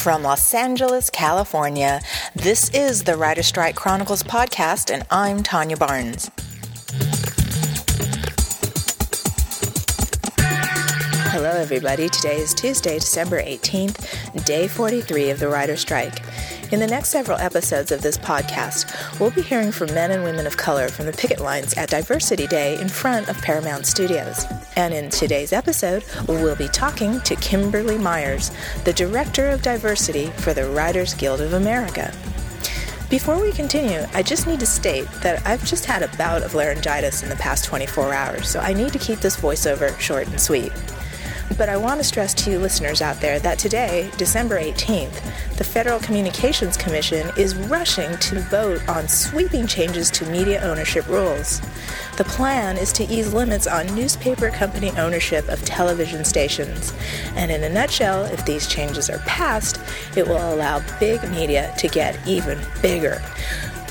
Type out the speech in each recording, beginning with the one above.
From Los Angeles, California, this is the Writer Strike Chronicles podcast, and I'm Tanya Barnes. Hello, everybody. Today is Tuesday, December 18th, day 43 of the Writer Strike. In the next several episodes of this podcast, we'll be hearing from men and women of color from the picket lines at Diversity Day in front of Paramount Studios. And in today's episode, we'll be talking to Kimberly Myers, the Director of Diversity for the Writers Guild of America. Before we continue, I just need to state that I've just had a bout of laryngitis in the past 24 hours, so I need to keep this voiceover short and sweet. But I want to stress to you listeners out there that today, December 18th, the Federal Communications Commission is rushing to vote on sweeping changes to media ownership rules. The plan is to ease limits on newspaper company ownership of television stations. And in a nutshell, if these changes are passed, it will allow big media to get even bigger.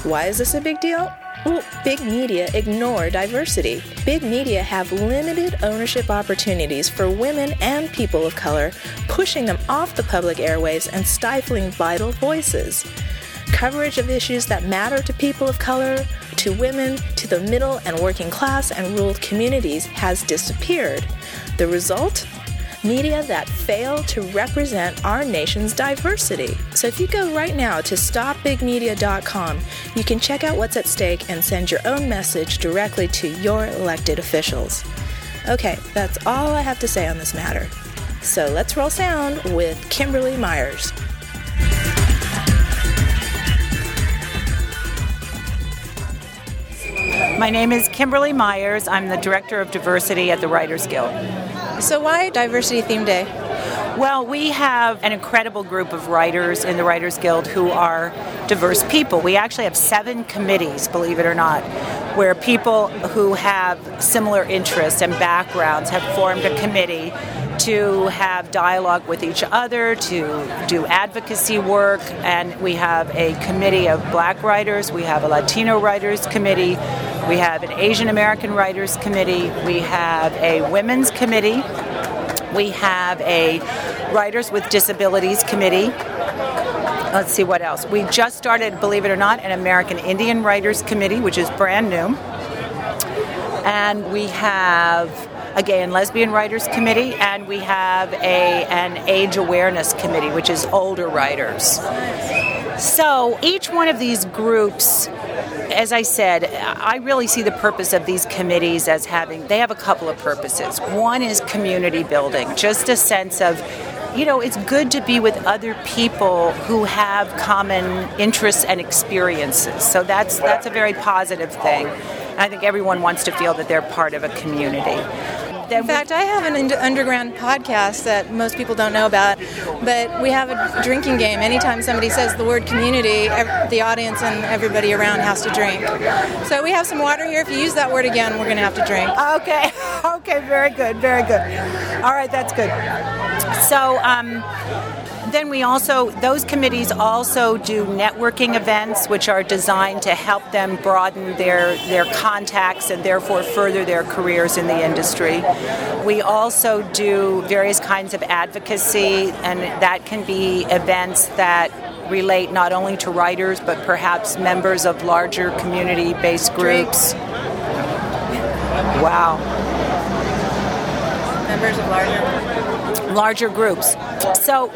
Why is this a big deal? Well, big media ignore diversity. Big media have limited ownership opportunities for women and people of color, pushing them off the public airways and stifling vital voices. Coverage of issues that matter to people of color, to women, to the middle and working class and rural communities has disappeared. The result? Media that fail to represent our nation's diversity. So if you go right now to stopbigmedia.com, you can check out what's at stake and send your own message directly to your elected officials. Okay, that's all I have to say on this matter. So let's roll sound with Kimberly Myers. My name is Kimberly Myers. I'm the Director of Diversity at the Writers Guild. So, why Diversity Theme Day? Well, we have an incredible group of writers in the Writers Guild who are diverse people. We actually have seven committees, believe it or not, where people who have similar interests and backgrounds have formed a committee to have dialogue with each other, to do advocacy work, and we have a committee of black writers, we have a Latino writers committee, we have an Asian American Writers Committee. We have a Women's Committee. We have a Writers with Disabilities Committee. Let's see what else. We just started, believe it or not, an American Indian Writers Committee, which is brand new. And we have a gay and lesbian writers committee and we have a an age awareness committee which is older writers so each one of these groups as I said, I really see the purpose of these committees as having, they have a couple of purposes. One is community building, just a sense of, you know, it's good to be with other people who have common interests and experiences. So that's that's a very positive thing. And I think everyone wants to feel that they're part of a community. In fact, I have an underground podcast that most people don't know about, but we have a drinking game. Anytime somebody says the word community, the audience and everybody around has to drink. So we have some water here. If you use that word again, we're going to have to drink. Okay, okay, very good, very good. All right, that's good. So, um, then we also, those committees also do networking events, which are designed to help them broaden their, their contacts and therefore further their careers in the industry. We also do various kinds of advocacy, and that can be events that relate not only to writers but perhaps members of larger community based groups. Wow. Members of larger larger groups. So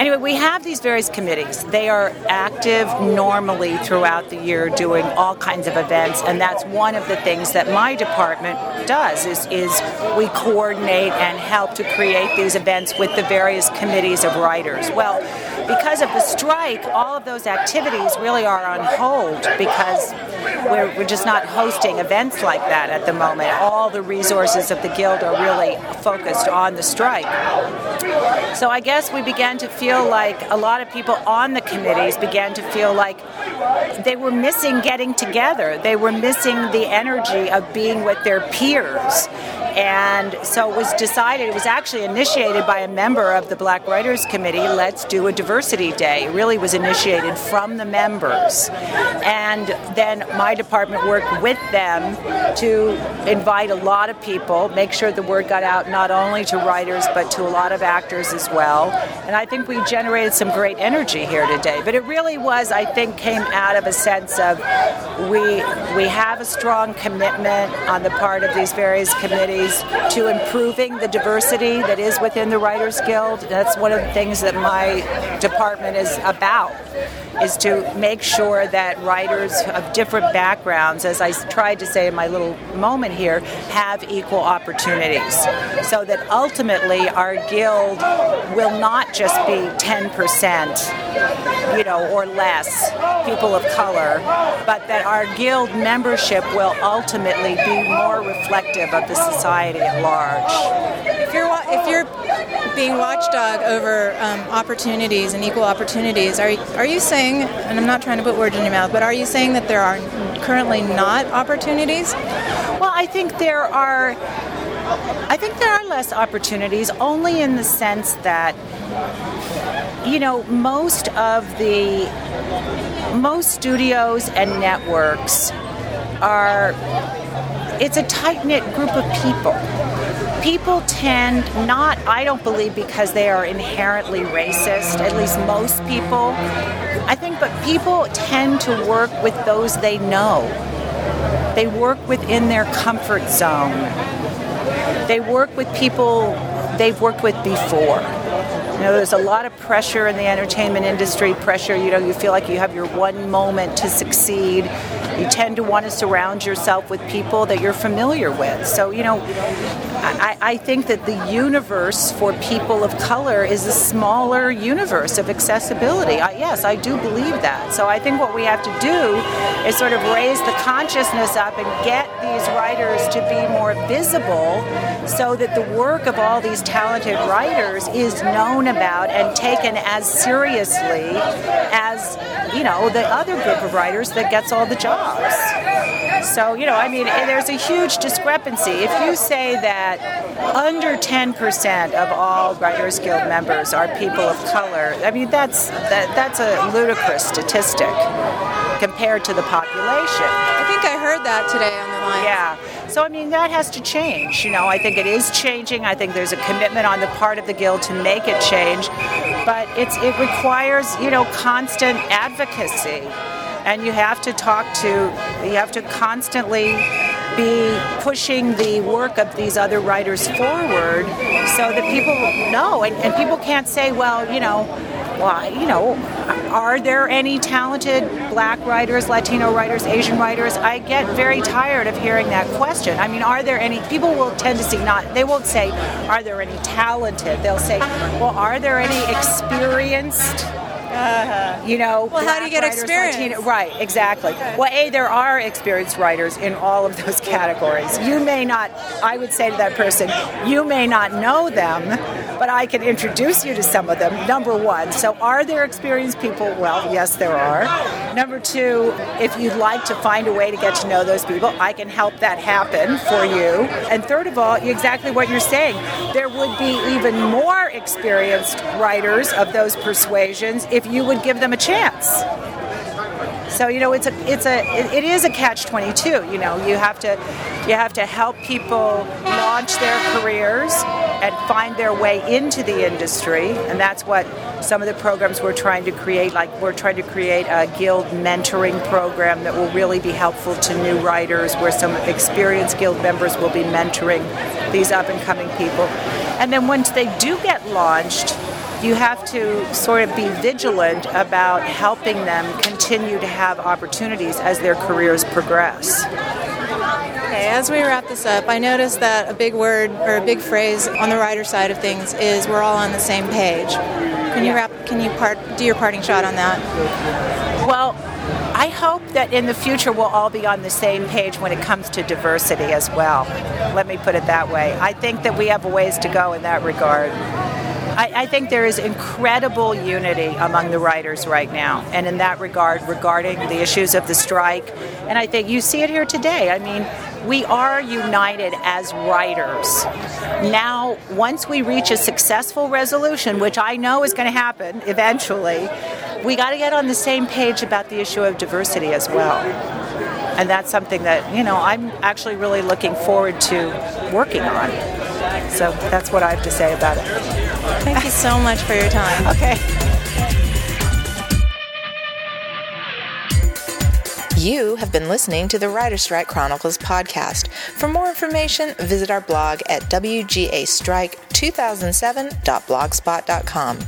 Anyway, we have these various committees. They are active normally throughout the year doing all kinds of events, and that's one of the things that my department does is, is we coordinate and help to create these events with the various committees of writers. Well, because of the strike, all of those activities really are on hold because we're, we're just not hosting events like that at the moment. All the resources of the Guild are really focused on the strike. So I guess we began to feel like a lot of people on the committees began to feel like they were missing getting together. They were missing the energy of being with their peers. And so it was decided, it was actually initiated by a member of the Black Writers Committee, let's do a diversity day. It really was initiated from the members. And then my department worked with them to invite a lot of people, make sure the word got out not only to writers but to a lot of actors as well. And I think we generated some great energy here today. But it really was, I think, came out of a sense of we we have a strong commitment on the part of these various committees to improving the diversity that is within the Writers Guild. That's one of the things that my department is about is to make sure that writers of different backgrounds, as I tried to say in my little moment here, have equal opportunities. So that ultimately our guild will not just be 10%, you know, or less people of color, but that our guild membership will ultimately be more reflective of the society at large. If you're, if you're being watchdog over um, opportunities and equal opportunities, are, are you saying, and I'm not trying to put words in your mouth, but are you saying that there are currently not opportunities? Well, I think there are. I think there are less opportunities, only in the sense that, you know, most of the most studios and networks are. It's a tight knit group of people people tend not, I don't believe because they are inherently racist, at least most people. I think, but people tend to work with those they know. They work within their comfort zone. They work with people they've worked with before. You know, there's a lot of pressure in the entertainment industry, pressure, you know, you feel like you have your one moment to succeed you tend to want to surround yourself with people that you're familiar with. So, you know, I, I think that the universe for people of color is a smaller universe of accessibility. I, yes, I do believe that. So I think what we have to do is sort of raise the consciousness up and get these writers to be more visible so that the work of all these talented writers is known about and taken as seriously as, you know, the other group of writers that gets all the jobs jobs. So, you know, I mean, eh, there's a huge discrepancy. If you say that under 10% of all Writers Guild members are people of color, I mean, that's, that, that's a ludicrous statistic compared to the population. I think I heard that today on the line. Yeah. So, I mean, that has to change. You know, I think it is changing. I think there's a commitment on the part of the Guild to make it change. But it's, it requires, you know, constant advocacy and you have to talk to, you have to constantly be pushing the work of these other writers forward so that people know. And, and people can't say, well, you know, why, you know, are there any talented black writers, Latino writers, Asian writers? I get very tired of hearing that question. I mean, are there any, people will tend to see not, they won't say, are there any talented? They'll say, well, are there any experienced uh-huh. You know, well, how do you get writers, experience? Latino, right, exactly. Okay. Well, a there are experienced writers in all of those categories. You may not. I would say to that person, you may not know them, but I can introduce you to some of them. Number one. So, are there experienced people? Well, yes, there are. Number two, if you'd like to find a way to get to know those people, I can help that happen for you. And third of all, exactly what you're saying. There would be even more experienced writers of those persuasions if you would give them a chance. So you know, it's a it's a it is a catch twenty two. You know, you have to you have to help people launch their careers and find their way into the industry, and that's what some of the programs we're trying to create. Like we're trying to create a guild mentoring program that will really be helpful to new writers, where some experienced guild members will be mentoring these up and coming people, and then once they do get launched you have to sort of be vigilant about helping them continue to have opportunities as their careers progress. Okay, as we wrap this up, I noticed that a big word or a big phrase on the writer side of things is we're all on the same page. Can you wrap can you part do your parting shot on that? Well, I hope that in the future we'll all be on the same page when it comes to diversity as well. Let me put it that way. I think that we have a ways to go in that regard. I, I, think there is incredible unity among the writers right now, and in that regard, regarding the issues of the strike. And I think you see it here today. I mean, we are united as writers. Now, once we reach a successful resolution, which I know is going to happen eventually, we got to get on the same page about the issue of diversity as well. And that's something that, you know, I'm actually really looking forward to working on. So that's what I have to say about it. Thank you so much for your time. okay. You have been listening to the Writer Strike Chronicles podcast. For more information, visit our blog at wgastrike2007.blogspot.com.